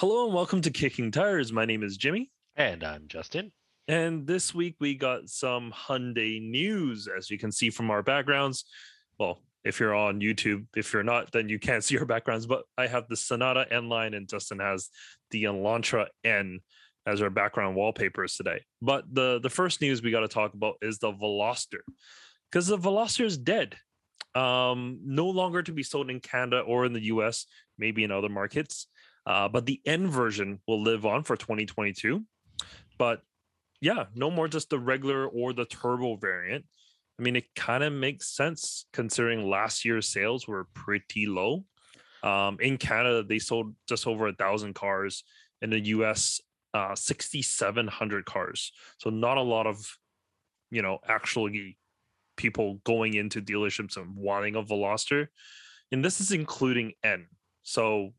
Hello and welcome to Kicking Tires. My name is Jimmy. And I'm Justin. And this week we got some Hyundai news, as you can see from our backgrounds. Well, if you're on YouTube, if you're not, then you can't see our backgrounds. But I have the Sonata N line, and Justin has the Elantra N as our background wallpapers today. But the the first news we got to talk about is the Veloster, because the Veloster is dead. Um, no longer to be sold in Canada or in the US, maybe in other markets. Uh, but the N version will live on for 2022. But yeah, no more just the regular or the turbo variant. I mean, it kind of makes sense considering last year's sales were pretty low. Um, in Canada, they sold just over a thousand cars. In the US, uh, 6,700 cars. So not a lot of, you know, actually people going into dealerships and wanting a Veloster. And this is including N. So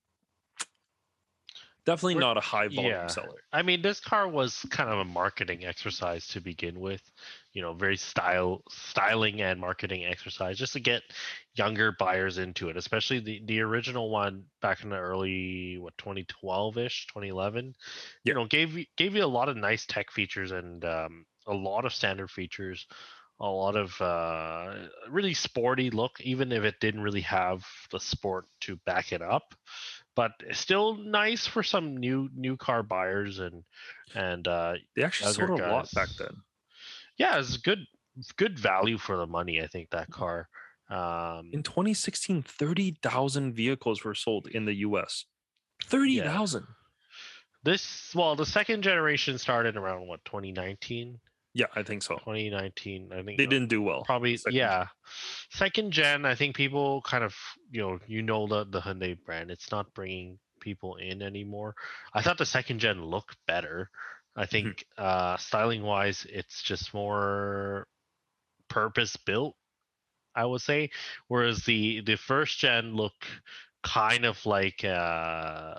definitely We're- not a high volume yeah. seller. I mean, this car was kind of a marketing exercise to begin with. You know, very style, styling and marketing exercise just to get younger buyers into it. Especially the the original one back in the early what 2012 ish, 2011. Yeah. You know, gave you gave you a lot of nice tech features and um, a lot of standard features. A lot of uh, really sporty look, even if it didn't really have the sport to back it up but still nice for some new new car buyers and and uh They actually sold a lot back then. yeah it's good good value for the money i think that car um In 2016, 30,000 vehicles were sold in the US. 30,000. this well the second generation started around what 2019 Yeah, I think so. 2019 i think They didn't do well. probably second yeah. Second gen i think people kind of you know you know the the hyundai brand it's not bringing people in anymore. I thought the second gen looked better. I think uh styling wise it's just more purpose built i would say whereas the the first gen look kind of like uh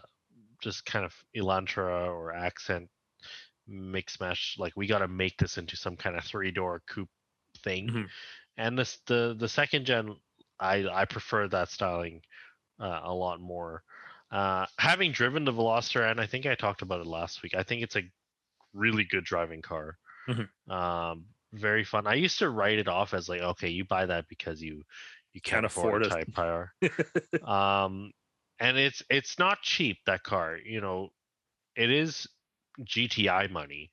just kind of elantra or accent mix mash like we got to make this into some kind of three door coupe thing Mhm. and this the the second gen i i prefer that styling uh, a lot more uh having driven the veloster and i think i talked about it last week i think it's a really good driving car Mhm. um very fun i used to write it off as like okay you buy that because you you can't, Can't afford, afford a it. type power um and it's it's not cheap that car you know it is gti money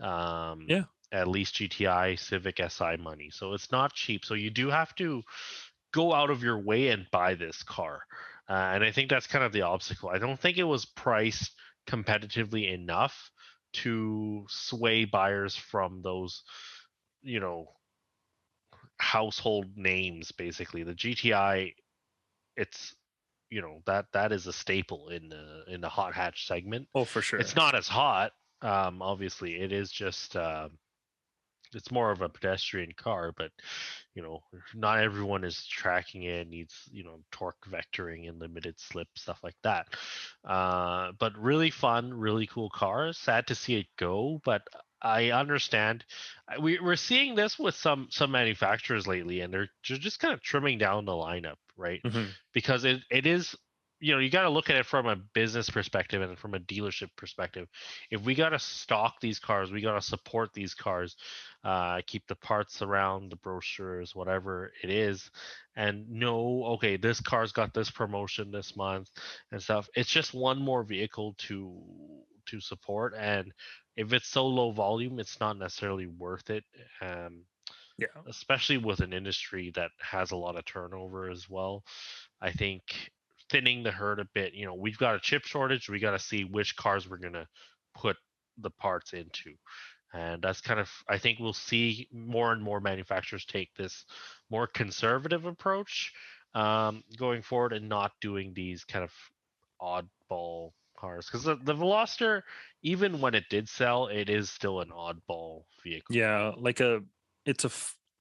um Yeah. at least gti civic si money so it's not cheap so you do have to go out of your way and buy this car uh, and i think that's kind of the obstacle i don't think it was priced competitively enough to sway buyers from those you know household names basically the gti it's you know that that is a staple in the in the hot hatch segment. Oh, for sure. it's not as hot um obviously it is just um it's more of a pedestrian car but you know not everyone is tracking it needs you know torque vectoring and limited slip stuff like that. Uh but really fun really cool car. Sad to see it go but i understand. We, we're seeing this with some some manufacturers lately and they're ju- just kind of trimming down the lineup right? Mhm. because it, it is you know you got to look at it from a business perspective and from a dealership perspective. If we got to stock these cars we got to support these cars uh keep the parts around the brochures whatever it is and know okay this car's got this promotion this month and stuff it's just one more vehicle to to support and if it's so low volume it's not necessarily worth it um Yeah. especially with an industry that has a lot of turnover as well. I think thinning the herd a bit, you know, we've got a chip shortage. We got to see which cars we're going to put the parts into. And that's kind of, I think we'll see more and more manufacturers take this more conservative approach um, going forward and not doing these kind of oddball cars. Because the, the Veloster, even when it did sell, it is still an oddball vehicle. Yeah, like a it's a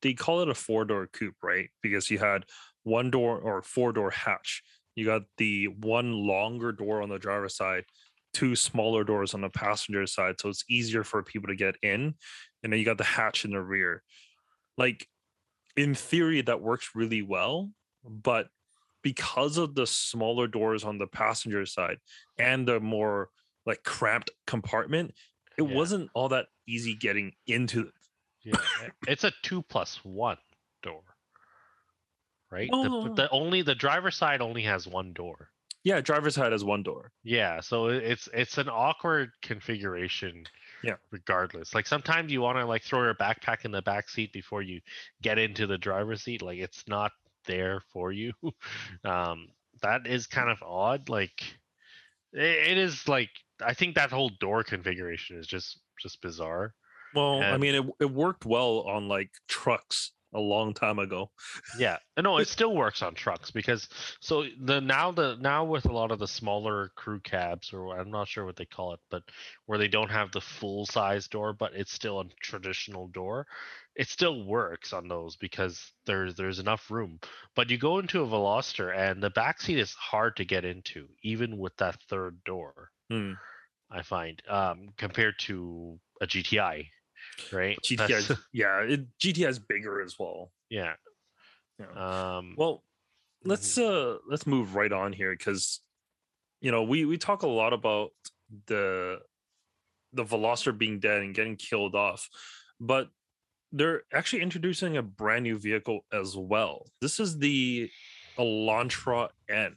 they call it a four door coupe, right? Because you had one door or four door hatch. You got the one longer door on the driver's side, two smaller doors on the passenger side, so it's easier for people to get in. And then you got the hatch in the rear. Like in theory, that works really well, but because of the smaller doors on the passenger side and the more like cramped compartment, it Yeah. wasn't all that easy getting into. Yeah, it's a two plus one door, right? Oh. The, the only the driver's side only has one door. Yeah, driver's side has one door. Yeah, so it's it's an awkward configuration. Yeah. Regardless, like sometimes you want to like throw your backpack in the back seat before you get into the driver's seat. Like it's not there for you. um, that is kind of odd. Like it, it is like I think that whole door configuration is just just bizarre. Well, I mean, it, it worked well on like trucks a long time ago. Yeah, uh, no, it still works on trucks because so the now the now with a lot of the smaller crew cabs or I'm not sure what they call it, but where they don't have the full size door, but it's still a traditional door. It still works on those because there's there's enough room. But you go into a Veloster and the back seat is hard to get into, even with that third door. Hmm. I find um, compared to a GTI, right? GTI, yeah, it, GTI is bigger as well. yeah. Yeah. Um, Well, let's uh let's move right on here because you know we we talk a lot about the the Veloster being dead and getting killed off, but they're actually introducing a brand new vehicle as well. This is the Elantra N.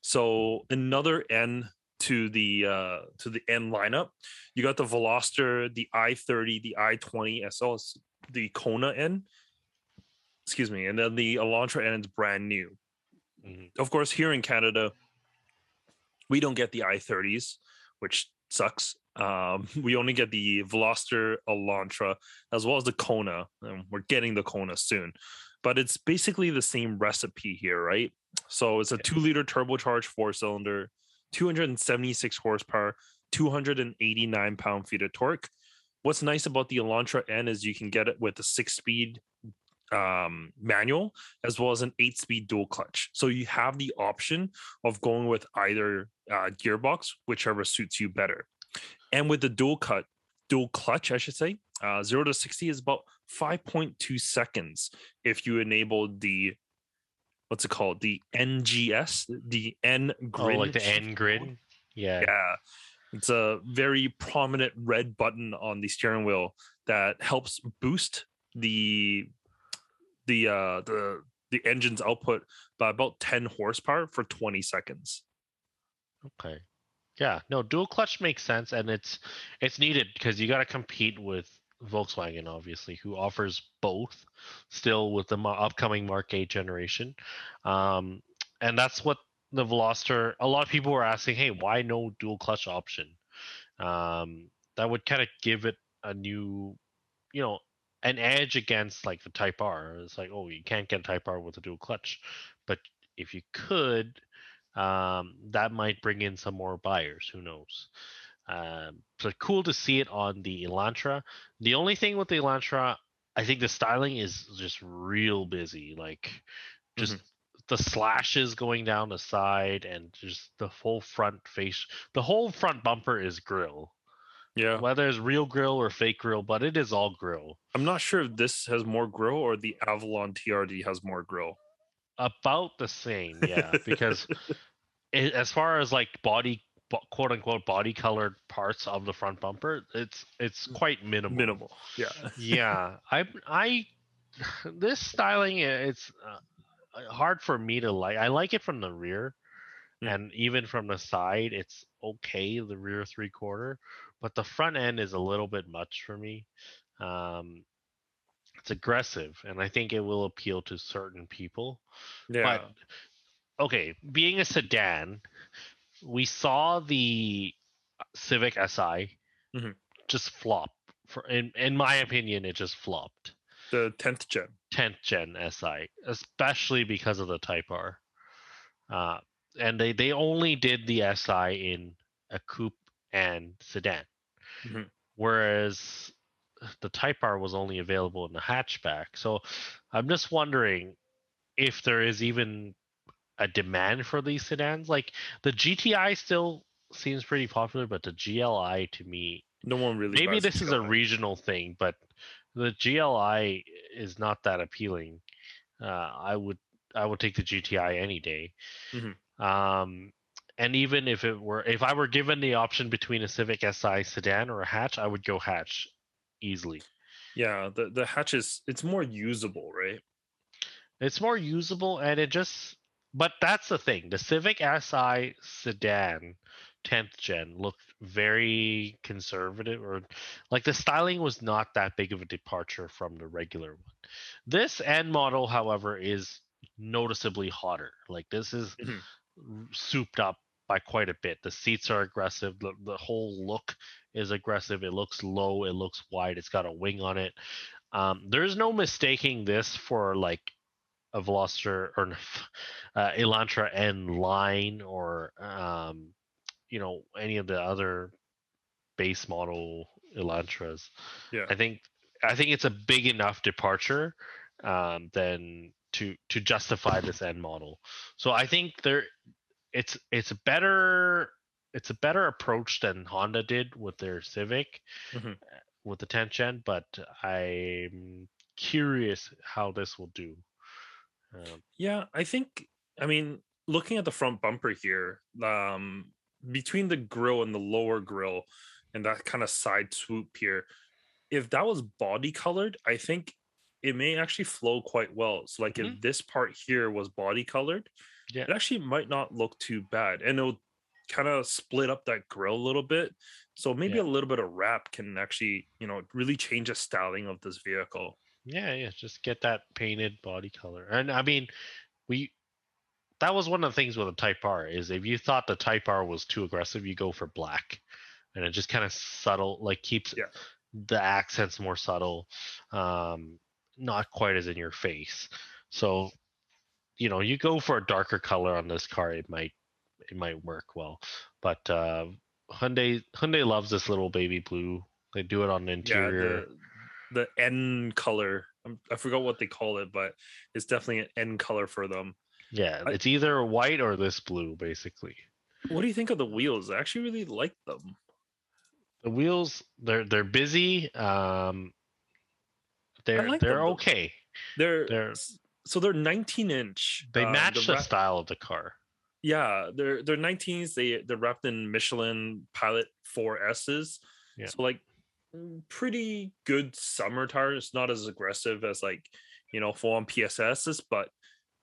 So another N to the uh to the N lineup. You got the Veloster, the i30, the i20 as well as the Kona N. Excuse me, and then the Elantra N is brand new mhm. of course, here in Canada, we don't get the i30s, which sucks. Um, we only get the Veloster Elantra as well as the Kona, and we're getting the Kona soon. But it's basically the same recipe here, right? So it's a two liter turbocharged four cylinder, 276 horsepower, 289 pound feet of torque. What's nice about the Elantra N is you can get it with a six speed um, manual as well as an eight speed dual clutch. So you have the option of going with either uh, gearbox, whichever suits you better. And with the dual cut, dual clutch, I should say, uh, zero to 60 is about 5.2 seconds if you enable the what's it called? The NGS, the N Oh, grid. like the N Grin. Yeah. Yeah. It's a very prominent red button on the steering wheel that helps boost the the uh the the engine's output by about 10 horsepower for 20 seconds. Okay. Yeah. No, dual clutch makes sense, and it's it's needed because you got to compete with Volkswagen, obviously, who offers both still with the upcoming Mark 8 generation. Um, and that's what the Veloster. A lot of people were asking, "Hey, why no dual clutch option?" Um, that would kind of give it a new, you know, an edge against like the Type R. It's like, oh, you can't get Type R with a dual clutch, but if you could, um, that might bring in some more buyers. Who knows? Um, so cool to see it on the Elantra. The only thing with the Elantra, I think the styling is just real busy. Like, just the slashes going down the side and just the whole front face. The whole front bumper is grill. Yeah. Whether it's real grill or fake grill, but it is all grill. I'm not sure if this has more grill or the Avalon TRD has more grill. About the same, yeah. Because it, as far as like body quote unquote body colored parts of the front bumper it's it's quite minimal Minimal. Yeah. yeah i i this styling uh, it's uh, hard for me to like i like it from the rear Mm. and even from the side it's okay the rear three quarter but the front end is a little bit much for me um it's aggressive and i think it will appeal to certain people Yeah. but okay, being a sedan, we saw the Civic Si Mhm. just flop. For in in my opinion, it just flopped. the 10th gen. 10th gen Si, especially because of the Type R. Uh, and they they only did the Si in a coupe and sedan, Mhm. whereas the Type R was only available in the hatchback. So I'm just wondering if there is even a demand for these sedans. Like the GTI still seems pretty popular, but the GLI to me No one really. maybe this is a regional thing, but the GLI is not that appealing. Uh, I would I would take the GTI any day. Mhm. Um, and even if it were, if I were given the option between a Civic Si sedan or a hatch, I would go hatch easily. Yeah, the the hatch is it's more usable, right? It's more usable and it just but that's the thing. The Civic Si sedan 10th gen looked very conservative or like the styling was not that big of a departure from the regular one. This N model however is noticeably hotter. Like this is Mhm. souped up by quite a bit. The seats are aggressive. The, the whole look is aggressive. It looks low. It looks wide. It's got a wing on it. Um, there's no mistaking this for like a Veloster or n- uh, Elantra N line or um, you know any of the other base model Elantras. Yeah. I think I think it's a big enough departure um, than to to justify this N model. So I think there it's it's better it's a better approach than Honda did with their Civic Mhm. uh, with the 10th gen, but I'm curious how this will do. Um, Yeah, I think I mean looking at the front bumper here, um between the grill and the lower grill and that kind of side swoop here, if that was body colored, I think it may actually flow quite well. So like if this part here was body colored, Yeah. it actually might not look too bad. And it'll kind of split up that grill a little bit. So maybe Yeah. a little bit of wrap can actually, you know, really change the styling of this vehicle. Yeah, yeah, just get that painted body color. And I mean, we that was one of the things with the Type R is if you thought the Type R was too aggressive, you go for black, and it just kind of subtle, like keeps Yeah. the accents more subtle, um, not quite as in your face. So, you know, you go for a darker color on this car, it might it might work well. But uh, Hyundai Hyundai loves this little baby blue. They do it on the interior. Yeah, the, the N color. um, I forgot what they call it, but it's definitely an N color for them. Yeah, I- it's either white or this blue, basically. What do you think of the wheels? I actually really like them. The wheels, they're they're busy. Um, they're like they're them, okay. They're, They're- so they're 19 inch. They uh, match the wrap- style of the car. Yeah, they're they're 19s. They they're wrapped in Michelin Pilot 4Ss. Yeah. So like mm, pretty good summer tires. Not as aggressive as like you know full on PSSs, but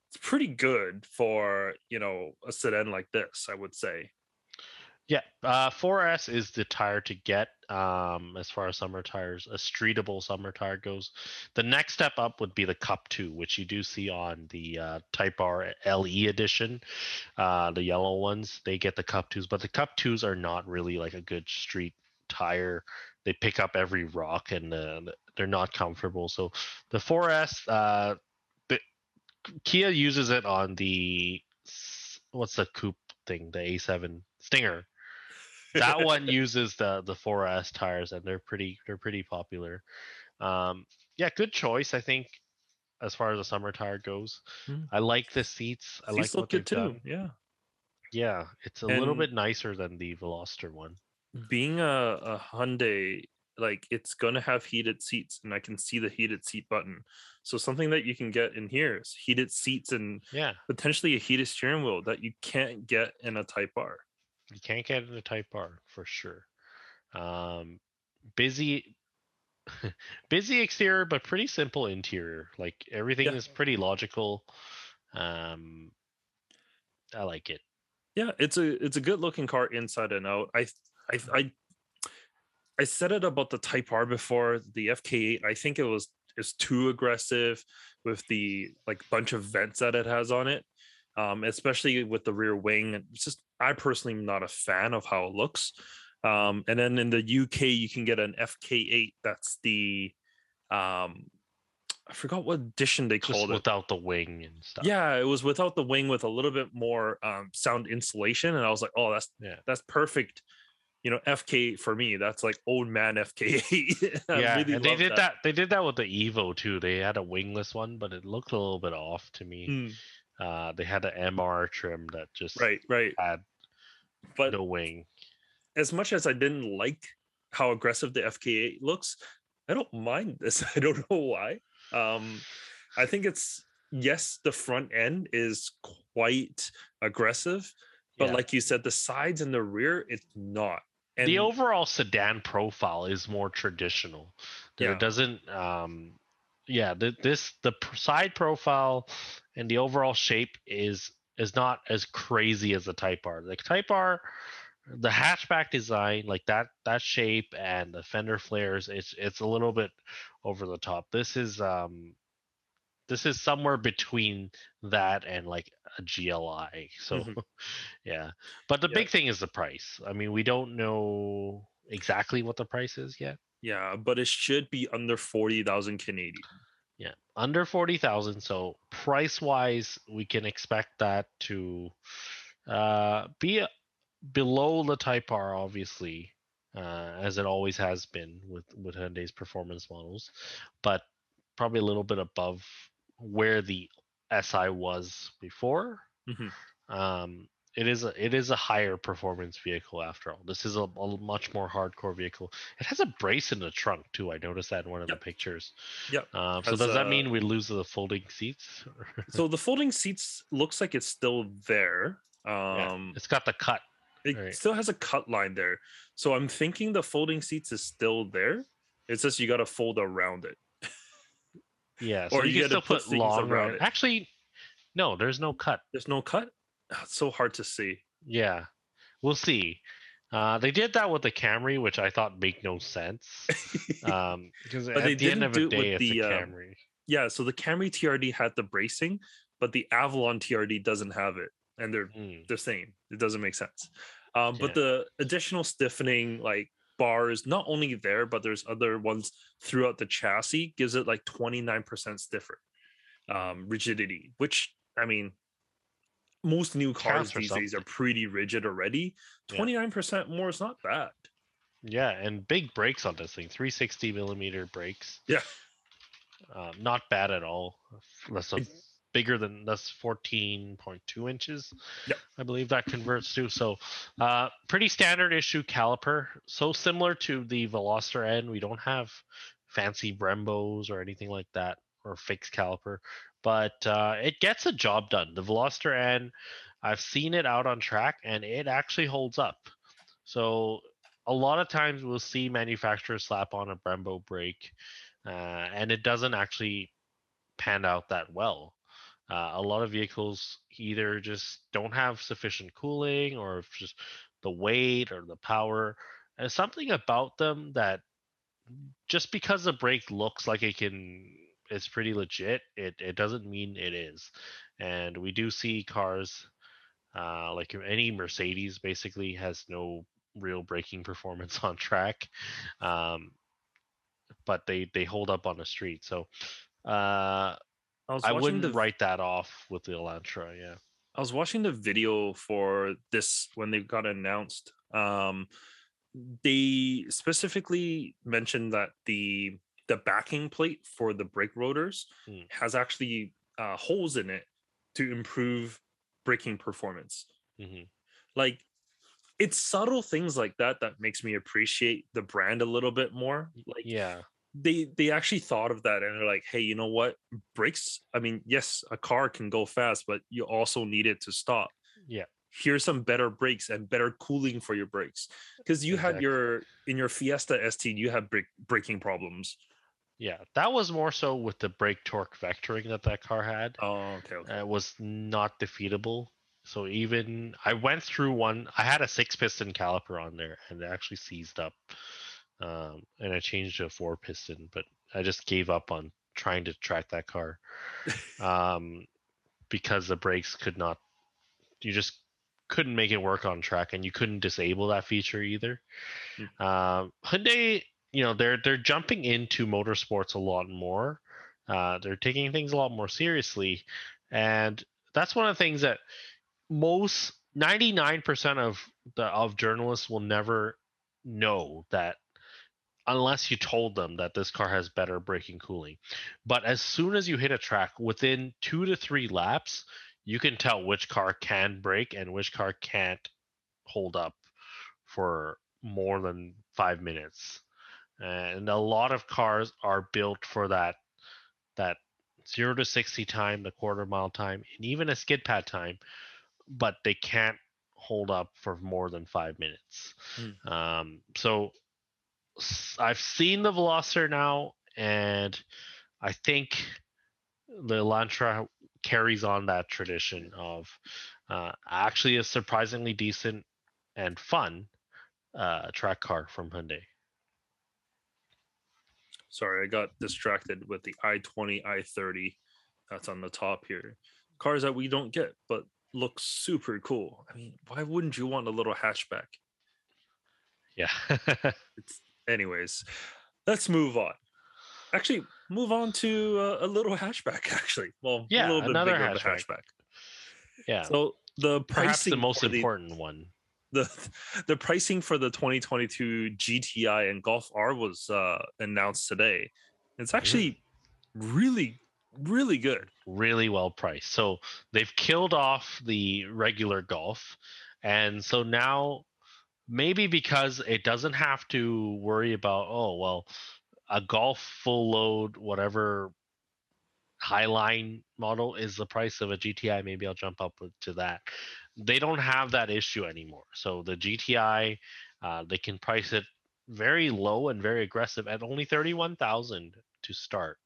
it's pretty good for you know a sedan like this. I would say. Yeah, uh, 4S is the tire to get um, as far as summer tires, a streetable summer tire goes. The next step up would be the Cup 2, which you do see on the uh, Type R LE edition. Uh, the yellow ones, they get the Cup 2s, but the Cup 2s are not really like a good street tire. They pick up every rock and uh, they're not comfortable. So the 4S, uh, the, Kia uses it on the, what's the coupe thing, the A7 Stinger that one uses the the 4S tires and they're pretty they're pretty popular. Um, yeah, good choice I think as far as the summer tire goes. Mm. I like the seats. I These like what look good too. done. Yeah. Yeah, it's a little bit nicer than the Veloster one. being a, a Hyundai, like it's gonna have heated seats, and I can see the heated seat button. So something that you can get in here is heated seats and Yeah, potentially a heated steering wheel that you can't get in a Type R. you can't get in a Type R for sure. Um, busy, busy exterior, but pretty simple interior. Like everything Yeah. is pretty logical. Um, I like it. Yeah, it's a it's a good looking car inside and out. I I I I said it about the Type R before the FK8. I think it was is too aggressive with the like bunch of vents that it has on it, um, especially with the rear wing. It's just I personally am not a fan of how it looks. Um, and then in the UK, you can get an FK8. That's the um, I forgot what edition they Just called it. without the wing and stuff. Yeah, it was without the wing with a little bit more um, sound insulation, and I was like, "Oh, that's Yeah. that's perfect." You know, FK for me, that's like old man FK. I yeah, really and they did that. They did that with the Evo too. They had a wingless one, but it looked a little bit off to me. Mm, Uh, they had an MR trim that just right, right. had But no wing. as much as I didn't like how aggressive the FK8 looks, I don't mind this. I don't know why. Um, I think it's yes, the front end is quite aggressive, but Yeah. like you said, the sides and the rear, it's not. And the overall sedan profile is more traditional. Yeah. It doesn't. Um, yeah, the, this the side profile and the overall shape is is not as crazy as the Type R. The Type R, the hatchback design, like that that shape and the fender flares, it's it's a little bit over the top. This is um, this is somewhere between that and like a GLI. So Mhm. yeah. But the Yeah. big thing is the price. I mean, we don't know exactly what the price is yet. yeah, but it should be under 40,000 Canadian. Yeah. Under 40,000. So price wise, we can expect that to uh, be below the Type R, obviously, uh, as it always has been with, with Hyundai's performance models, but probably a little bit above where the SI was before. Mhm. Um, it is a it is a higher performance vehicle after all. This is a, a much more hardcore vehicle. It has a brace in the trunk too. I noticed that in one of Yep. the pictures. Yep. Um, so does that uh, mean we lose the folding seats? So the folding seats looks like it's still there. Yeah, Um, it's got the cut. it right. still has a cut line there. So I'm thinking the folding seats is still there. It's just you got to fold around it. Yeah, so or you, you still put put long around it. Actually, no, there's no cut. There's no cut. It's so hard to see. Yeah, we'll see. Uh, they did that with the Camry, which I thought made no sense. Um, because But at they the didn't of do it day, with it's the, a um, Camry. yeah. So the Camry TRD had the bracing, but the Avalon TRD doesn't have it, and they're Mm, the same. It doesn't make sense. Um, but Yeah. the additional stiffening, like bars, not only there, but there's other ones throughout the chassis, gives it like 29% stiffer um, rigidity, which I mean, most new cars these days are pretty rigid already. 29% more is not bad. Yeah, and big brakes on this thing, 360 millimeter brakes. Yeah. Um, not bad at all. That's a, bigger than that's 14.2 inches. Yep. I believe that converts to. So, uh, pretty standard issue caliper. So similar to the Veloster N, we don't have fancy Brembos or anything like that or fixed caliper, but uh, it gets a job done. The Veloster N, I've seen it out on track and it actually holds up. So a lot of times we'll see manufacturers slap on a Brembo brake, uh, and it doesn't actually pan out that well. Uh, a lot of vehicles either just don't have sufficient cooling, or just the weight or the power. and something about them that just because the brake looks like it can, it's pretty legit. It it doesn't mean it is, and we do see cars. Uh, like any Mercedes basically has no real braking performance on track um, but they they hold up on the street so uh, I i wouldn't the write that off with the elantra yeah I was watching the video for this when they got announced. Um, they specifically mentioned that the the backing plate for the brake rotors Hmm. has actually uh, holes in it to improve braking performance. hmm Like it's subtle things like that that makes me appreciate the brand a little bit more. Like yeah they they actually thought of that and they're like hey you know what brakes i mean yes a car can go fast but you also need it to stop Yeah. here's some better brakes and better cooling for your brakes because you had your in your fiesta st you have brake braking problems yeah that was more so with the brake torque vectoring that that car had oh okay, okay. it was not defeatable so even i went through one i had a six piston caliper on there and it actually seized up um, and i changed to a four piston but i just gave up on trying to track that car um, because the brakes could not you just couldn't make it work on track and you couldn't disable that feature either Mm. um, hyundai you know they're they're jumping into motorsports a lot more. Uh, they're taking things a lot more seriously. And that's one of the things that most 99% of the of journalists will never know that unless you told them that this car has better braking cooling. But as soon as you hit a track within 2 to 3 laps you can tell which car can brake and which car can't hold up for more than 5 minutes and a lot of cars are built for that that zero to 60 time, the quarter mile time, and even a skid pad time, but they can't hold up for more than five minutes. Hmm. Um, so i've seen the Veloster now, and I think the Elantra carries on that tradition of uh, actually a surprisingly decent and fun uh, track car from Hyundai. Sorry, I got distracted with the i20, i30 that's on the top here. Cars that we don't get, but look super cool. I mean, why wouldn't you want a little hatchback? Yeah. Anyways, let's move on. Actually, move on to uh, a little hatchback. Actually, well, Yeah, a little bit another bigger hatchback. hatchback. yeah. So the Perhaps the most for the- important one. The the pricing for the 2022 GTI and Golf R was uh, announced today. It's actually really, really good. really well priced. So they've killed off the regular golf. And so now maybe because it doesn't have to worry about, oh, well, a golf full load, whatever highline model is the price of a GTI, maybe I'll jump up to that. They don't have that issue anymore. So the GTI, uh, they can price it very low and very aggressive at only 31,000 to start.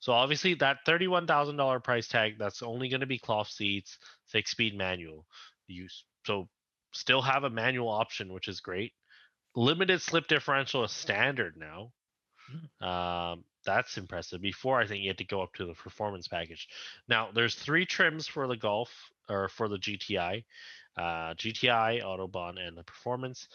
So obviously that thirty-one thousand dollar price tag, that's only going to be cloth seats, six-speed manual. Use so still have a manual option, which is great. Limited slip differential is standard now. Um, that's impressive. Before I think you had to go up to the performance package. Now there's three trims for the Golf or for the GTI, uh, GTI, Autobahn, and the Performance,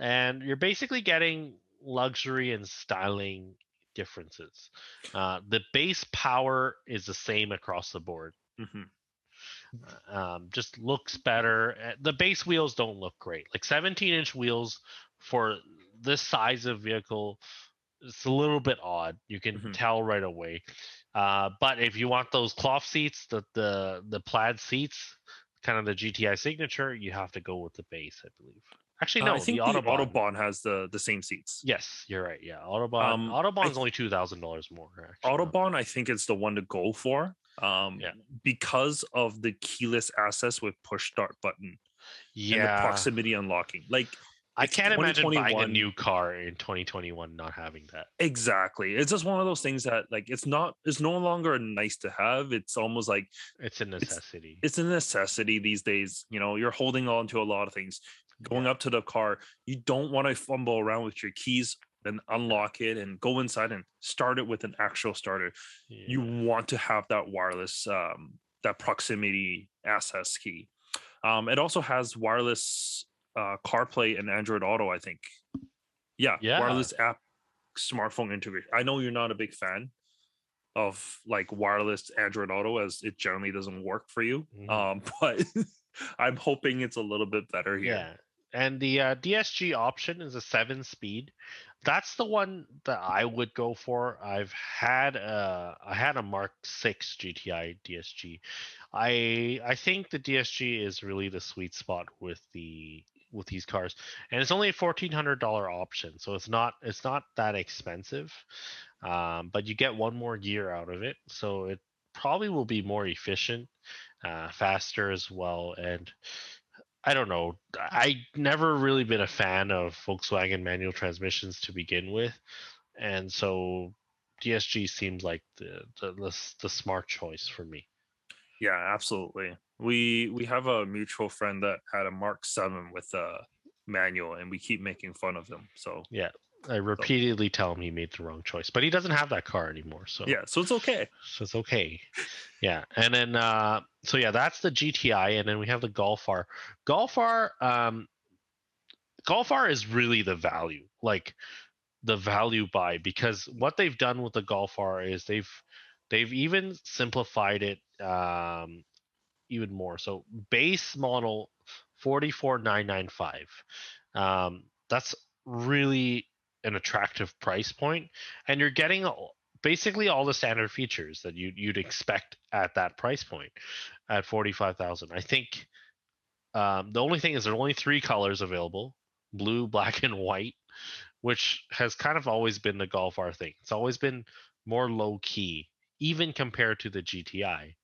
and you're basically getting luxury and styling differences. Uh, the base power is the same across the board. Mhm. Um, just looks better. Uh, The base wheels don't look great. Like 17 inch wheels for this size of vehicle, it's a little bit odd. You can Mhm. tell right away. Uh, but if you want those cloth seats, the the the plaid seats, kind of the GTI signature, you have to go with the base, I believe. Actually, Uh, no, I think the the Autobahn. Autobahn has the the same seats. Yes, you're right. Yeah, Autobahn. Um, Autobahn's only two thousand dollars more. Actually. Autobahn, I think it's the one to go for. Um, Yeah. because of the keyless access with push start button and the Yeah, proximity unlocking. Like I can't imagine buying a new car in 2021 not having that. exactly, it's just one of those things that like it's not. It's no longer a nice to have. It's almost like It's a necessity. it's a necessity these days. You know, you're holding on to a lot of things. Going up to the car, you don't want to fumble around with your keys and unlock it and go inside and start it with an actual starter. You want to have that wireless, um, that proximity access key. Um, it also has wireless uh, CarPlay and Android Auto. I think. Yeah, Yeah. wireless app smartphone integration. I know you're not a big fan of like wireless Android Auto as it generally doesn't work for you. Mhm. Um, but I'm hoping it's a little bit better here. Yeah. And the uh, DSG option is a seven speed. That's the one that I would go for. I've had a I had a Mark Six GTI DSG. I I think the DSG is really the sweet spot with the with these cars, and it's only a fourteen hundred dollar option, so it's not it's not that expensive. Um, but you get one more gear out of it, so it probably will be more efficient, uh, faster as well, and I don't know. I never really been a fan of Volkswagen manual transmissions to begin with, and so DSG seems like the the, the, the smart choice for me. Yeah, absolutely. We we have a mutual friend that had a Mark Seven with a manual, and we keep making fun of him. So yeah, I repeatedly tell him he made the wrong choice, but he doesn't have that car anymore, so yeah, so it's okay. so it's okay. Yeah, and then uh, so yeah, that's the GTI, and then we have the Golf R. Golf R, um, Golf R is really the value, like the value buy, because what they've done with the Golf R is they've they've even simplified it um, even more. So base model forty four nine nine five. Um, that's really an attractive price point, and you're getting basically all the standard features that you you'd expect at that price point at 45,000. I think um, the only thing is there are only three colors available: blue, black, and white, which has kind of always been the Golf R thing. It's always been more low key. even compared to the GTI.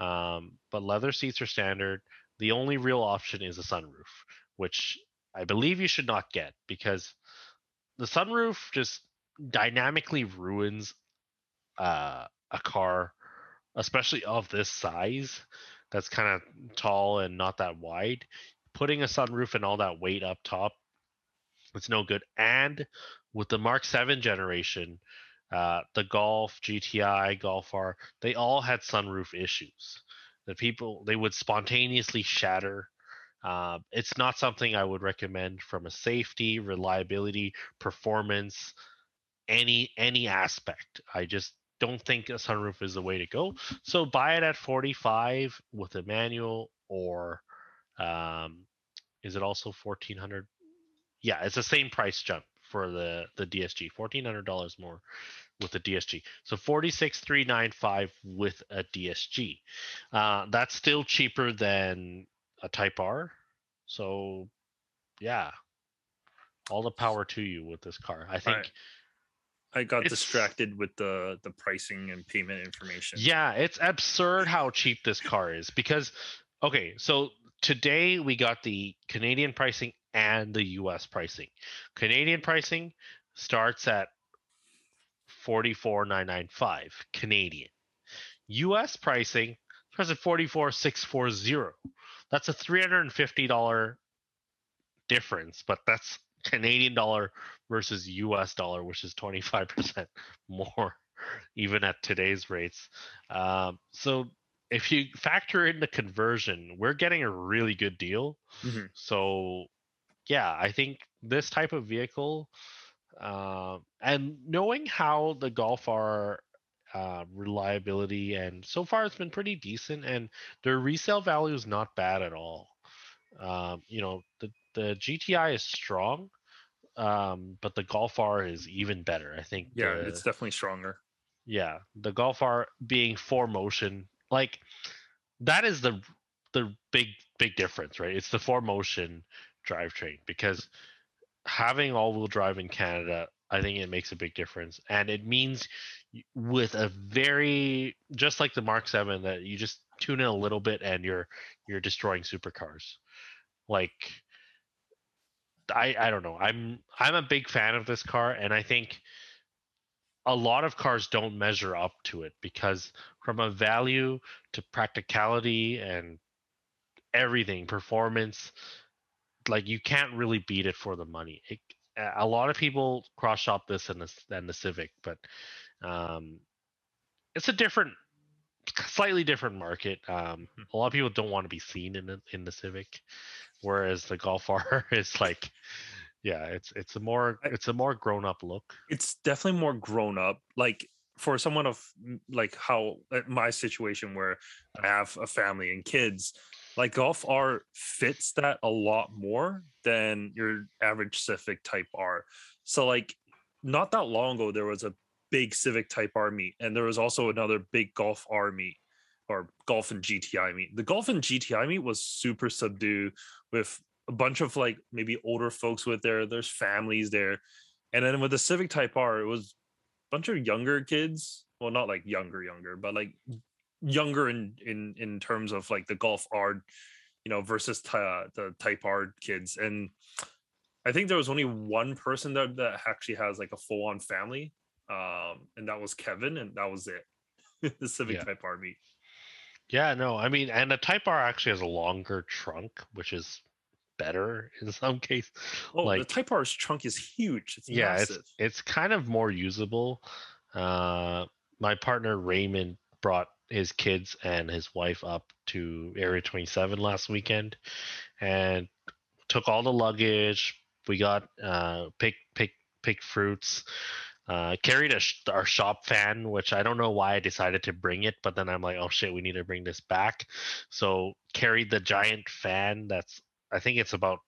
Um, but leather seats are standard. The only real option is a sunroof, which I believe you should not get because the sunroof just dynamically ruins uh, a car, especially of this size, that's kind of tall and not that wide. Putting a sunroof and all that weight up top, it's no good. And with the Mark 7 generation, uh, the Golf, GTI, Golf R, they all had sunroof issues. The people they would spontaneously shatter. Uh, it's not something I would recommend from a safety, reliability, performance, any any aspect. I just don't think a sunroof is the way to go. So buy it at 45 with a manual, or um, is it also 1400? Yeah, it's the same price jump for the the DSG, fourteen hundred dollars more with the DSG. So forty six three nine five with a DSG. Uh, that's still cheaper than a Type R. So yeah, all the power to you with this car. I think. I got It's- distracted with the the pricing and payment information. Yeah, it's absurd how cheap this car is because okay, so today we got the Canadian pricing and the US pricing. Canadian pricing starts at 44995 Canadian. US pricing starts at 44640. That's a $350 difference, but that's Canadian dollar versus US dollar, which is 25% more even at today's rates. Um, so if you factor in the conversion, we're getting a really good deal. Mhm. So yeah, I think this type of vehicle, uh, and knowing how the Golf R uh, reliability and so far it's been pretty decent, and their resale value is not bad at all. Um, you know, the the GTI is strong, um, but the Golf R is even better. I think. Yeah, the- it's definitely stronger. yeah, the Golf R being four motion, like that is the the big big difference, right? It's the four motion drivetrain because having all wheel drive in Canada, I think it makes a big difference, and it means with a very just like the Mark Seven that you just tune in a little bit and you're you're destroying supercars, like. I, I don't know. I'm I'm a big fan of this car, and I think a lot of cars don't measure up to it because from a value to practicality and everything performance like you can't really beat it for the money it, a lot of people cross shop this and the, and the civic but um it's a different slightly different market um Mhm. a lot of people don't want to be seen in the in the civic whereas the golf r is like yeah it's it's a more it's a more grown up look It's definitely more grown up. Like for someone of like how uh, my situation where I have a family and kids, like Golf R fits that a lot more than your average Civic Type R. So like not that long ago there was a big Civic Type R meet and there was also another big Golf R meet or Golf and GTI meet. The Golf and GTI meet was super subdued with a bunch of like maybe older folks with there. There's families there, and then with the Civic Type R, it was a bunch of younger kids. Well, not like younger, younger, but like younger in in in terms of like the Golf R, you know, versus uh, the Type R kids. And I think there was only one person that that actually has like a full on family, um, and that was Kevin, and that was it. the Civic Yeah. Type R meet. Yeah, no, I mean, and the Type R actually has a longer trunk, which is better in some case. Oh, the Type R's trunk is huge. It's yeah, massive. it's it's kind of more usable. Uh, my partner Raymond brought his kids and his wife up to Area 27 last weekend, and took all the luggage. We got uh, pick pick pick fruits. Uh, carried a sh- our shop fan, which I don't know why I decided to bring it, but then I'm like, oh shit, we need to bring this back. So carried the giant fan that's I think it's about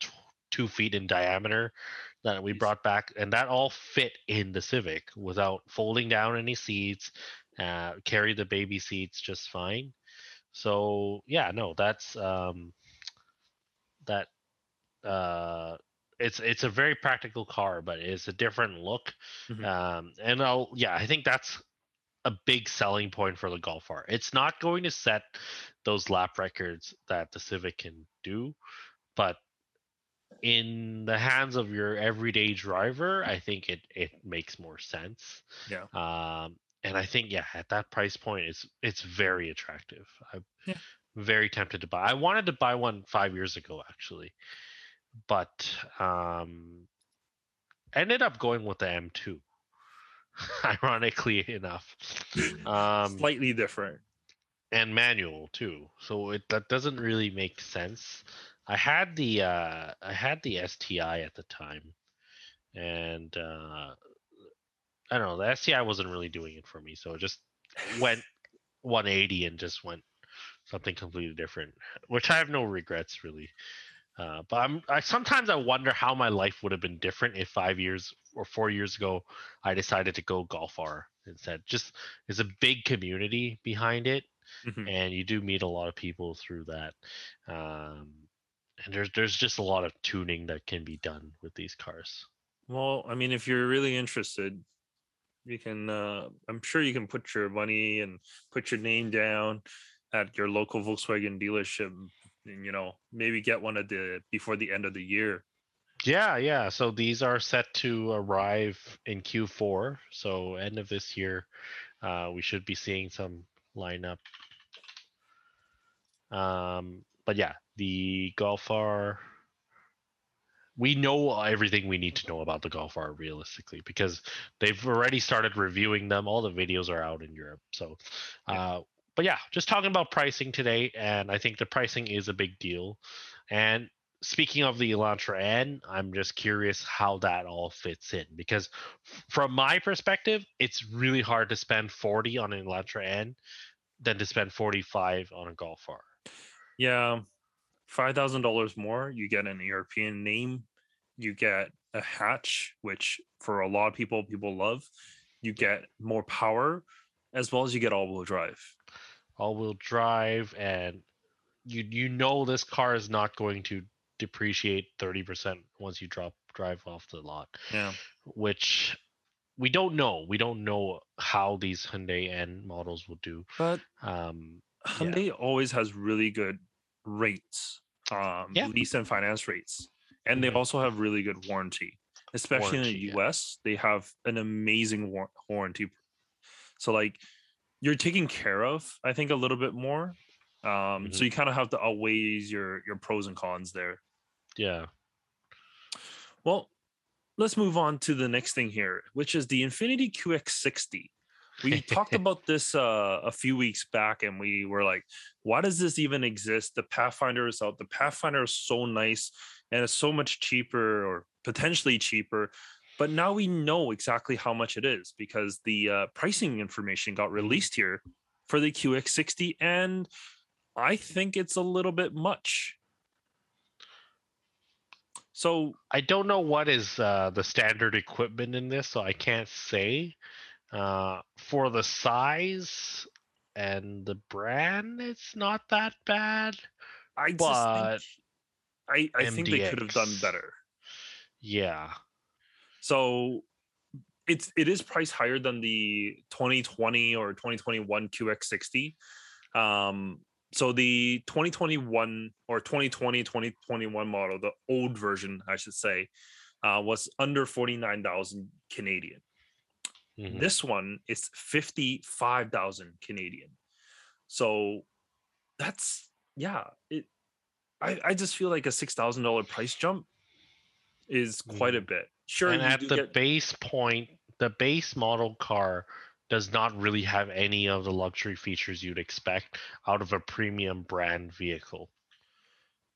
t- two feet in diameter that we brought back, and that all fit in the Civic without folding down any seats. Uh, carry the baby seats just fine. So yeah, no, that's um, that. Uh, it's it's a very practical car, but it's a different look. Mhm. Um, and I'll yeah, I think that's a big selling point for the Golf R. It's not going to set those lap records that the Civic can do, but in the hands of your everyday driver, I think it it makes more sense. Yeah. Um, and I think yeah, at that price point, it's it's very attractive. I'm Yeah. very tempted to buy. I wanted to buy one five years ago actually, but um, ended up going with the M2. Ironically enough, um, Slightly different. and manual too. So it that doesn't really make sense. I had the uh I had the STI at the time and uh I don't know, the STI wasn't really doing it for me, so it just went 180 and just went something completely different, which I have no regrets really. Uh, but I'm I sometimes I wonder how my life would have been different if five years or four years ago I decided to go Golf R instead. Just there's a big community behind it Mhm. and you do meet a lot of people through that um, and there's there's just a lot of tuning that can be done with these cars Well, I mean, if you're really interested, you can. Uh, I'm sure you can put your money and put your name down at your local Volkswagen dealership, and you know maybe get one of the before the end of the year. yeah yeah so these are set to arrive in q4 so end of this year uh, we should be seeing some lineup um, but yeah the golf r we know everything we need to know about the golf r realistically because they've already started reviewing them all the videos are out in europe so uh, but yeah just talking about pricing today and i think the pricing is a big deal and speaking of the elantra n i'm just curious how that all fits in because from my perspective it's really hard to spend 40 on an elantra n than to spend 45 on a golf r Yeah, five thousand dollars more. You get an European name. You get a hatch, which for a lot of people people love. You get more power, as well as you get all-wheel drive. all-wheel drive and you you know this car is not going to depreciate 30% once you drop drive off the lot Yeah. which we don't know we don't know how these hyundai n models will do But um Hyundai always has really good rates, um, Yeah. lease and finance rates, and they Mhm. also have really good warranty. Especially Warranty, in the US, they have an amazing war- warranty. So like, you're taken care of, I think, a little bit more. Um, So Mhm. you kind of have to outweigh your your pros and cons there. yeah Well, let's move on to the next thing here, which is the Infiniti QX60. We talked about this uh, a few weeks back, and we were like, "Why does this even exist?" The Pathfinder is out. The Pathfinder is so nice, and it's so much cheaper, or potentially cheaper. But now we know exactly how much it is because the uh, pricing information got released here for the QX60, and I think it's a little bit much. So i don't know what is uh the standard equipment in this so i can't say uh for the size and the brand it's not that bad I just But think I, I think they could have done better. yeah So it's it is priced higher than the 2020 or 2021 QX60. Um, so the 2021 or 2020 2021 model, the old version, I should say, uh, was under 49,000 Canadian. Mhm. This one is 55,000 Canadian. So that's yeah, it I, I just feel like a six thousand dollar price jump is quite a mm. bit. Sure, and at the get- base point, the base model car does not really have any of the luxury features you'd expect out of a premium brand vehicle.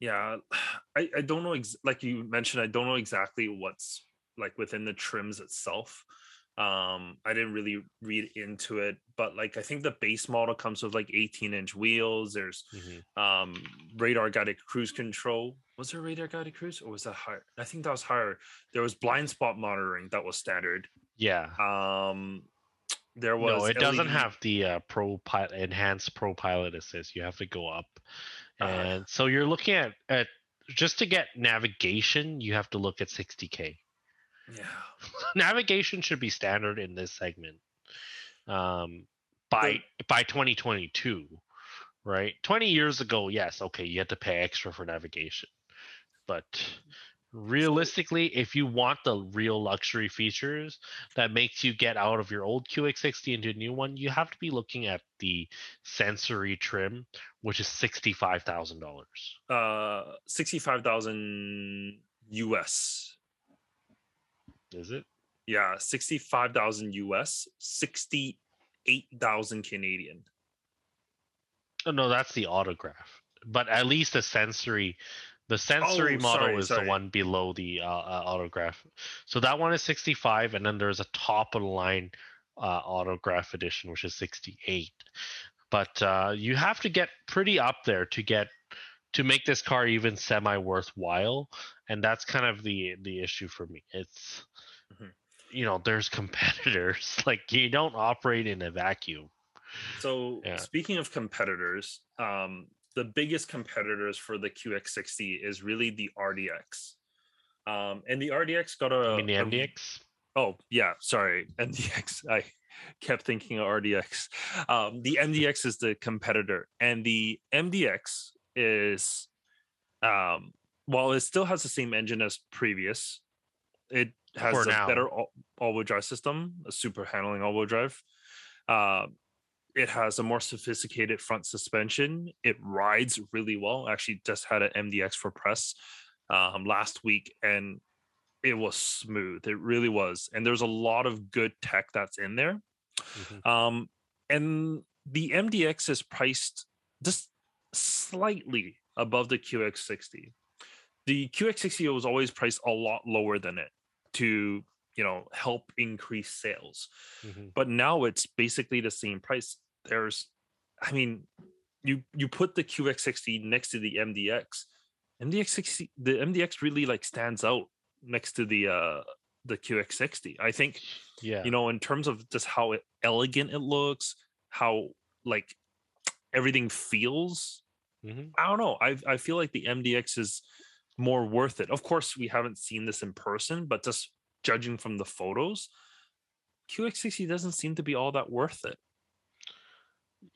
yeah, I, I don't know ex- like you mentioned, I don't know exactly what's like within the trims itself. Um, I didn't really read into it, but like I think the base model comes with like 18 inch wheels. There's um radar guided cruise control. Was there radar guided cruise or was that higher? I think that was higher. There was blind spot monitoring that was standard. Yeah. Um there was No, it doesn't have the uh, pro pilot enhanced pro pilot assist. You have to go up, Uh, and so you're looking at at just to get navigation, you have to look at 60k. Yeah. navigation should be standard in this segment. Um, by by 2022, right? 20 years ago, yes, okay, you had to pay extra for navigation, but realistically if you want the real luxury features that makes you get out of your old qx60 into a new one you have to be looking at the sensory trim which is $65000 uh 65000 us is it yeah 65000 us 68000 canadian oh, no that's the autograph but at least the sensory the sensory Oh, model sorry, is sorry. the one below the uh, uh, autograph. So that one is 65, and then there's a top of the line uh, autograph edition, which is 68. But uh, you have to get pretty up there to get to make this car even semi worthwhile, and that's kind of the the issue for me. It's Mhm. you know there's competitors like you don't operate in a vacuum. So Yeah. speaking of competitors, um, the biggest competitors for the QX60 is really the RDX. Um, and the RDX got a, I mean the a- MDX. Oh yeah, sorry, MDX. I kept thinking of RDX. Um, the MDX is the competitor, and the MDX is, um, while it still has the same engine as previous, it has For a now. better all- all-wheel drive system, a super handling all-wheel drive. Uh, it has a more sophisticated front suspension. It rides really well. Actually, just had an MDX for press um, last week, and it was smooth. It really was. And there's a lot of good tech that's in there. Mhm. Um, and the MDX is priced just slightly above the QX60. The QX60 was always priced a lot lower than it to, you know, help increase sales. Mhm. But now it's basically the same price. There's, I mean, you you put the QX60 next to the MDX. MDX60, the MDX really like stands out next to the uh the QX60. I think Yeah. you know in terms of just how elegant it looks how like everything feels Mhm. i don't know i i feel like the mdx is more worth it of course we haven't seen this in person but just judging from the photos qx60 doesn't seem to be all that worth it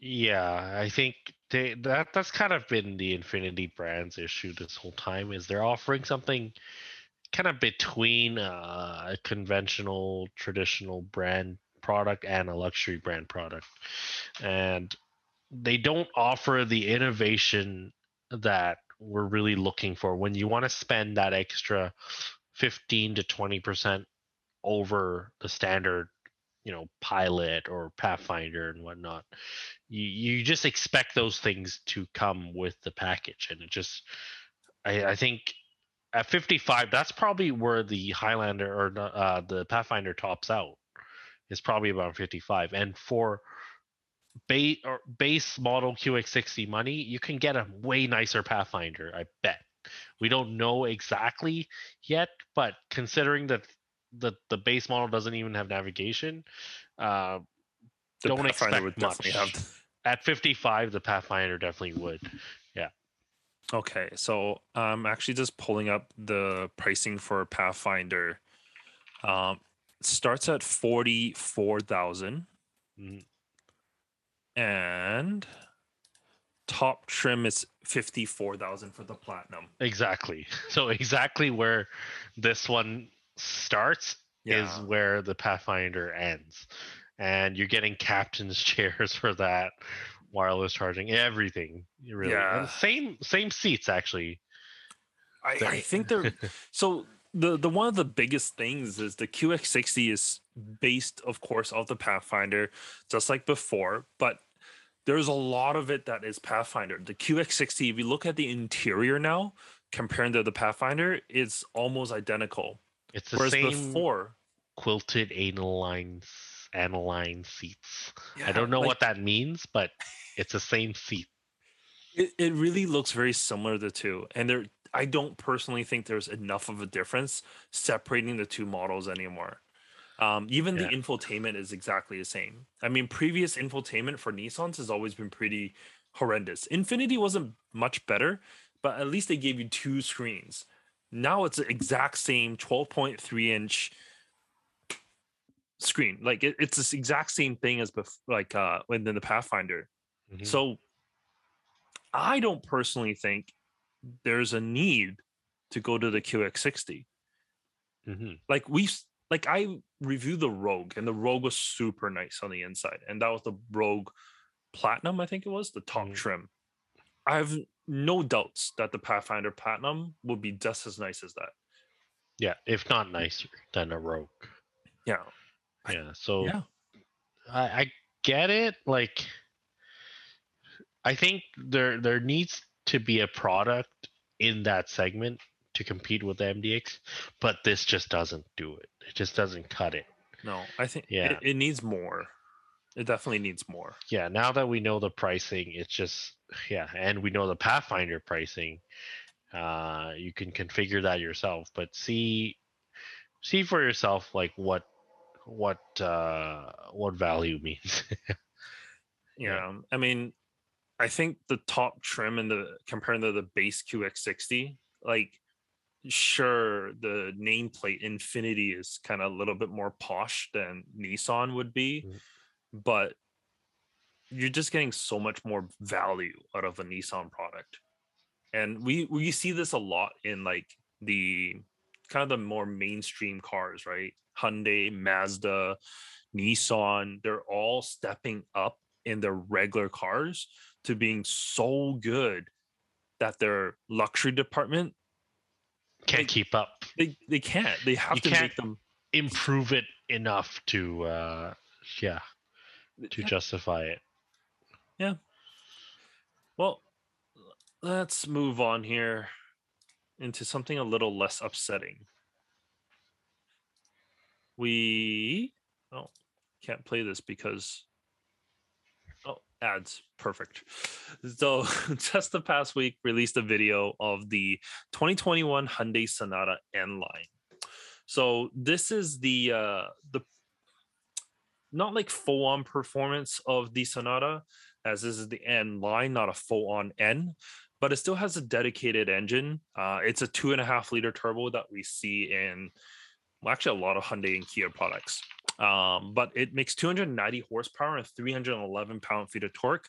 Yeah, I think they, that that's kind of been the Infiniti brand's issue this whole time is they're offering something kind of between uh, a conventional traditional brand product and a luxury brand product. And they don't offer the innovation that we're really looking for. When you want to spend that extra 15 to 20% over the standard you know pilot or pathfinder and whatnot you you just expect those things to come with the package. And it just i i think at 55 that's probably where the highlander or uh the pathfinder tops out. Is probably about 55 and for base or base model qx60 money you can get a way nicer pathfinder i bet we don't know exactly yet but considering that the the base model doesn't even have navigation uh The Don't Pathfinder expect much. have at 55 the pathfinder definitely would Yeah. okay so i'm actually just pulling up the pricing for pathfinder um starts at 44000 Mhm. And top trim is 54000 for the platinum. Exactly. So exactly where this one starts is where the pathfinder ends. And you're getting captain's chairs for that wireless charging everything really. Yeah. and same same seats actually. I, I think they're so the the one of the biggest things is the QX60 is based, of course, off the Pathfinder, just like before, but there's a lot of it that is Pathfinder. The QX60, if you look at the interior now, comparing to the Pathfinder, it's almost identical. it's the Whereas same before, quilted aniline aniline seats i don't know like, what that means but it's the same seat it, it really looks very similar the two and there i don't personally think there's enough of a difference separating the two models anymore um, even Yeah. the infotainment is exactly the same i mean previous infotainment for nissans has always been pretty horrendous infiniti wasn't much better but at least they gave you two screens now it's the exact same 12.3 inch screen. Like it, it's this exact same thing as bef- like uh within the Pathfinder. Mhm. So I don't personally think there's a need to go to the QX60. Mhm. Like we s- like I reviewed the Rogue and the Rogue was super nice on the inside. And that was the Rogue Platinum, I think it was, the top Mhm. trim. I have no doubts that the Pathfinder Platinum will be just as nice as that. yeah, if not nicer than a Rogue. Yeah. Yeah. So Yeah. I, I get it. Like, I think there there needs to be a product in that segment to compete with the MDX, but this just doesn't do it. It just doesn't cut it. No, I think Yeah. it, it needs more. It definitely needs more. Yeah. Now that we know the pricing, it's just yeah, and we know the Pathfinder pricing. Uh, you can configure that yourself, but see see for yourself like what what uh what value means. Yeah. Yeah. I mean, I think the top trim and the comparing to the base QX60, like sure the nameplate Infiniti is kind of a little bit more posh than Nissan would be, Mhm. but you're just getting so much more value out of a Nissan product. And we we see this a lot in like the kind of the more mainstream cars, right? Hyundai, Mazda, Nissan, they're all stepping up in their regular cars to being so good that their luxury department Can't Like, keep up. they they can't. They have You to make them improve it enough to uh yeah to Yeah. justify it Yeah. Well, let's move on here into something a little less upsetting. We oh can't play this because ads perfect. So just the past week released a video of the 2021 Hyundai Sonata N line. So this is the uh the not like full on performance of the Sonata as this is the N line, not a full on N, but it still has a dedicated engine. Uh, it's a two and a half liter turbo that we see in well, actually a lot of Hyundai and Kia products. Um, but it makes 290 horsepower and 311 pound feet of torque.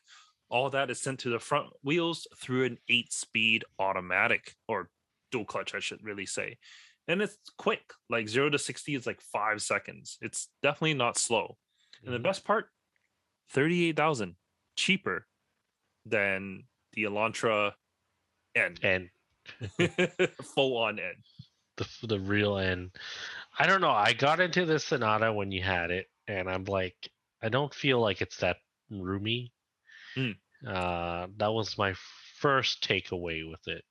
All that is sent to the front wheels through an eight speed automatic or dual clutch, I should really say. And it's quick, like zero to 60 is like five seconds. It's definitely not slow. And the Mhm. best part, 38,000 cheaper than the Elantra N, and full on N. the the real N i don't know i got into this sonata when you had it and i'm like i don't feel like it's that roomy. Mm. uh that was my first takeaway with it.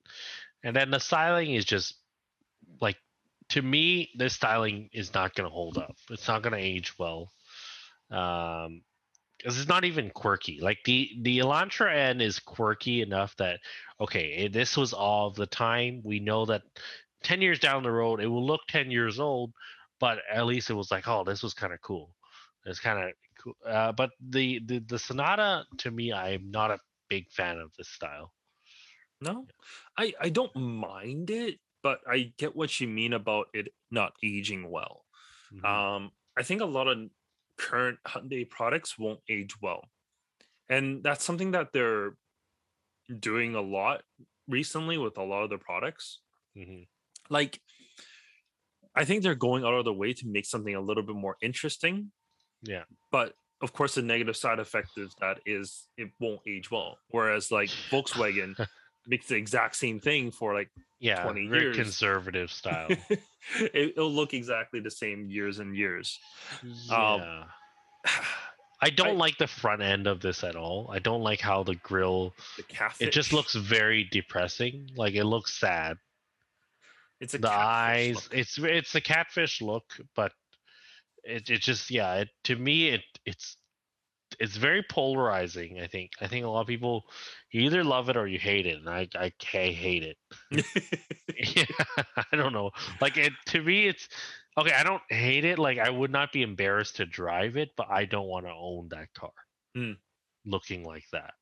And then the styling is just like to me this styling is not going to hold up. It's not going to age well. Um because it's not even quirky. Like the the elantra n is quirky enough that okay eh, this was all the time. We know that 10 years down the road it will look 10 years old but at least it was like oh this was kind of cool it's kind of cool uh, but the, the the sonata to me i'm not a big fan of this style No, I, I don't mind it, but I get what you mean about it not aging well. Mhm. Um, I think a lot of current Hyundai products won't age well. And that's something that they're doing a lot recently with a lot of their products. Mhm. Like I think they're going out of the way to make something a little bit more interesting. Yeah. But of course, the negative side effect is that is it won't age well. Whereas like Volkswagen makes the exact same thing for like yeah 20 very years. conservative style it, it'll look exactly the same years and years. Um, yeah i don't I- like the front end of this at all i don't like how the grill the it just looks very depressing like it looks sad it's a the catfish eyes look. it's it's a catfish look but it, it just yeah it, to me it it's it's very polarizing i think i think a lot of people you either love it or you hate it and i i, I hate it yeah i don't know like it to me it's okay i don't hate it like i would not be embarrassed to drive it but i don't want to own that car Hmm. looking like that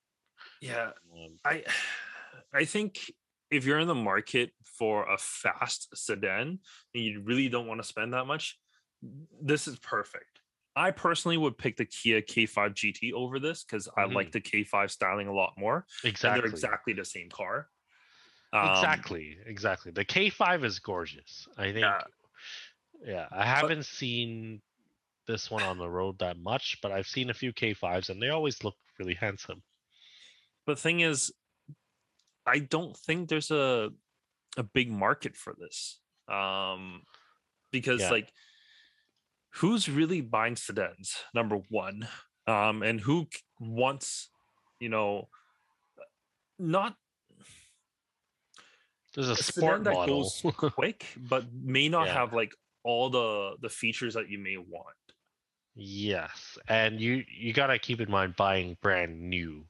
yeah, um, I I think if you're in the market for a fast sedan and you really don't want to spend that much, this is perfect. I personally would pick the Kia K5 GT over this because I like the K5 styling a lot more. Exactly. they're exactly the same car. Um, exactly. Exactly. The K5 is gorgeous. I think. Yeah. Yeah, I haven't seen this one on the road that much, but I've seen a few K5s and they always look really handsome. But the thing is, I don't think there's a a big market for this. Um, because Yeah. like, who's really buying sedans? Number one, um, and who wants, you know, not There's a a sport that model. goes quick, but may not Yeah. have like all the the features that you may want. yes, and you you gotta keep in mind buying brand new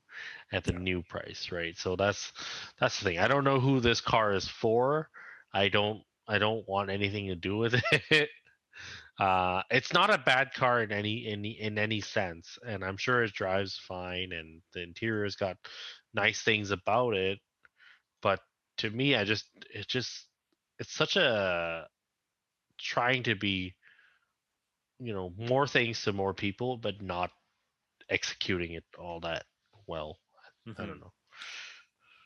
at the new price, right? So that's that's the thing. I don't know who this car is for. I don't I don't want anything to do with it. Uh, it's not a bad car in any in in any sense, and I'm sure it drives fine, and the interior's got nice things about it. But to me, I just it just it's such a trying to be, you know, more things to more people, but not executing it all that well. I Mhm. don't know.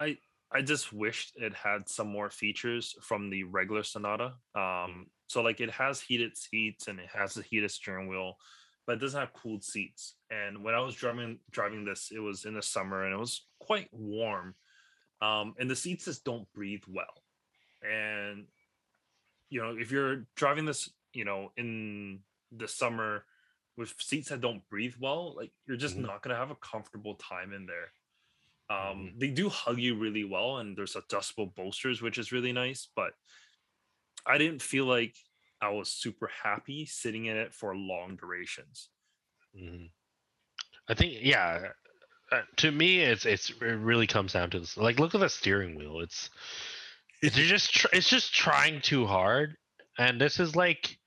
I I just wished it had some more features from the regular Sonata. Um, so like it has heated seats and it has a heated steering wheel, but it doesn't have cooled seats. And when I was driving driving this, it was in the summer and it was quite warm. Um, and the seats just don't breathe well. And you know, if you're driving this, you know, in the summer with seats that don't breathe well, like you're just Mhm. not gonna have a comfortable time in there. Um, Mhm. they do hug you really well, and there's adjustable bolsters, which is really nice. But I didn't feel like I was super happy sitting in it for long durations. Mhm. I think yeah. Uh, to me, it's it's it really comes down to this. Like, look at the steering wheel. It's it's just tr- it's just trying too hard, and this is like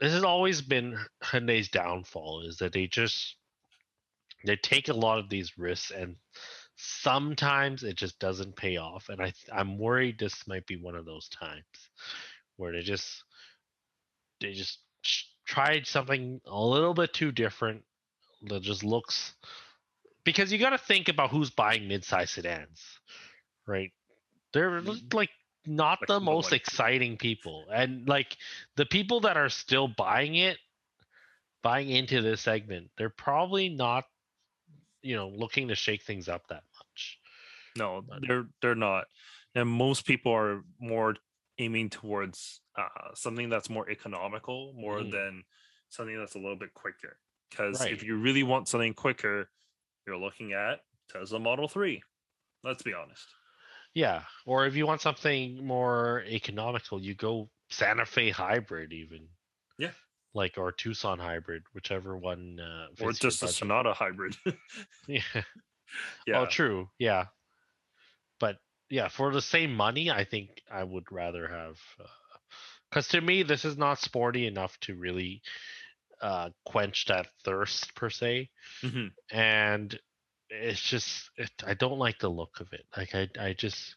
this has always been Hyundai's downfall is that they just they take a lot of these risks and sometimes it just doesn't pay off and i i'm worried this might be one of those times where they just they just tried something a little bit too different that just looks because you got to think about who's buying mid-size sedans right they're Mhm. like not Like the most exciting people and like the people that are still buying it buying into this segment they're probably not you know looking to shake things up that much No, they're they're not. And most people are more aiming towards uh, something that's more economical, more Mhm. than something that's a little bit quicker. Because Right. if you really want something quicker, you're looking at Tesla Model Three. Let's be honest. yeah or if you want something more economical you go santa fe hybrid even Yeah. Like or tucson hybrid whichever one uh, or just a. Sonata hybrid. yeah yeah. Oh, true. Yeah, but yeah, for the same money, I think I would rather have. Because to me, this is not sporty enough to really uh, quench that thirst per se, Mhm. and it's just it, I don't like the look of it. Like I, I just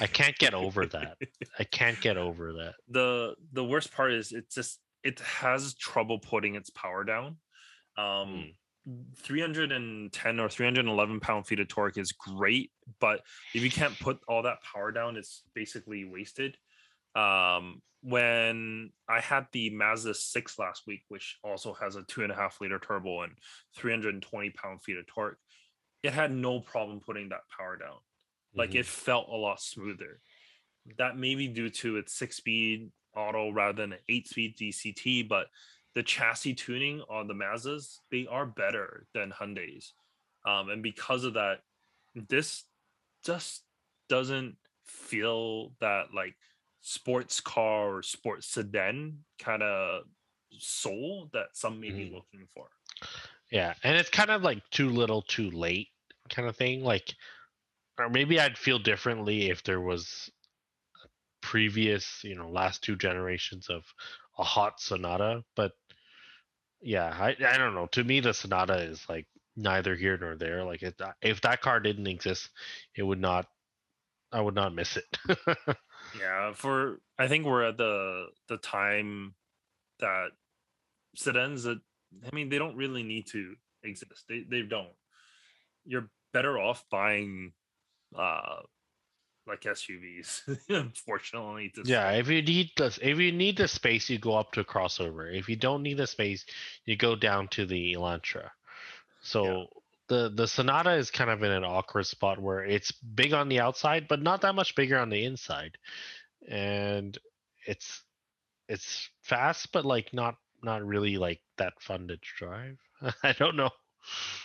I can't get over that. I can't get over that. the the worst part is it just it has trouble putting its power down. Um, 310 or 311 pound feet of torque is great, but if you can't put all that power down, it's basically wasted. Um, when I had the Mazda 6 last week, which also has a two and a half liter turbo and 320 pound feet of torque, it had no problem putting that power down. Like Mhm. it felt a lot smoother. That may be due to its six speed auto rather than an eight speed DCT, but the chassis tuning on the Mazdas, they are better than Hyundai's. Um, and because of that, this just doesn't feel that like sports car or sports sedan kind of soul that some may be Mhm. looking for. Yeah, and it's kind of like too little, too late kind of thing. Like, or maybe I'd feel differently if there was previous, you know, last two generations of a hot Sonata. But yeah, I I don't know. To me, the Sonata is like neither here nor there. Like, if that, if that car didn't exist, it would not. I would not miss it. Yeah, for I think we're at the the time that sedans that I mean, they don't really need to exist. They they don't. You're better off buying uh like SUVs, unfortunately. To Yeah, if you need the if you need the space, you go up to a crossover. If you don't need the space, you go down to the Elantra. So the the Sonata is kind of in an awkward spot where it's big on the outside, but not that much bigger on the inside, and it's it's fast, but like not not really like that fun to drive. I don't know.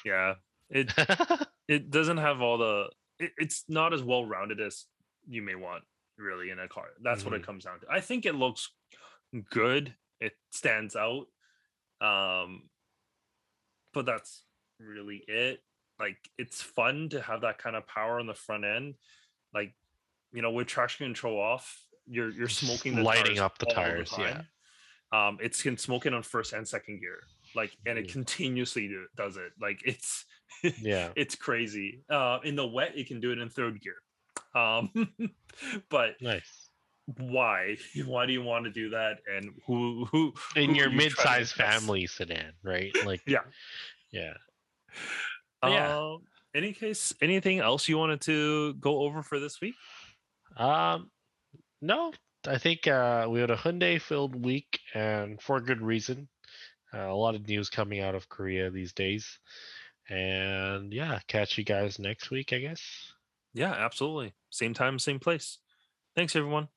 yeah. It it doesn't have all the it's not as well rounded as you may want really in a car that's what it Mhm. comes down to i think it looks good it stands out um but that's really it like it's fun to have that kind of power on the front end like you know with traction control off you're you're smoking the lighting up the tires, yeah. um it's can smoke it on first and second gear like and it Mm. continuously do, does it like it's yeah. it's crazy. Uh, in the wet, you can do it in third gear. Um, but Nice. why? Why do you want to do that? And who who In who your you mid-sized family sedan, right? Like Yeah. Yeah. Yeah. Um, any case, anything else you wanted to go over for this week? Um, no, I think uh, we had a Hyundai filled week, and for good reason. Uh, a lot of news coming out of Korea these days, and yeah, catch you guys next week, I guess. Yeah, absolutely. Same time, same place. Thanks, everyone.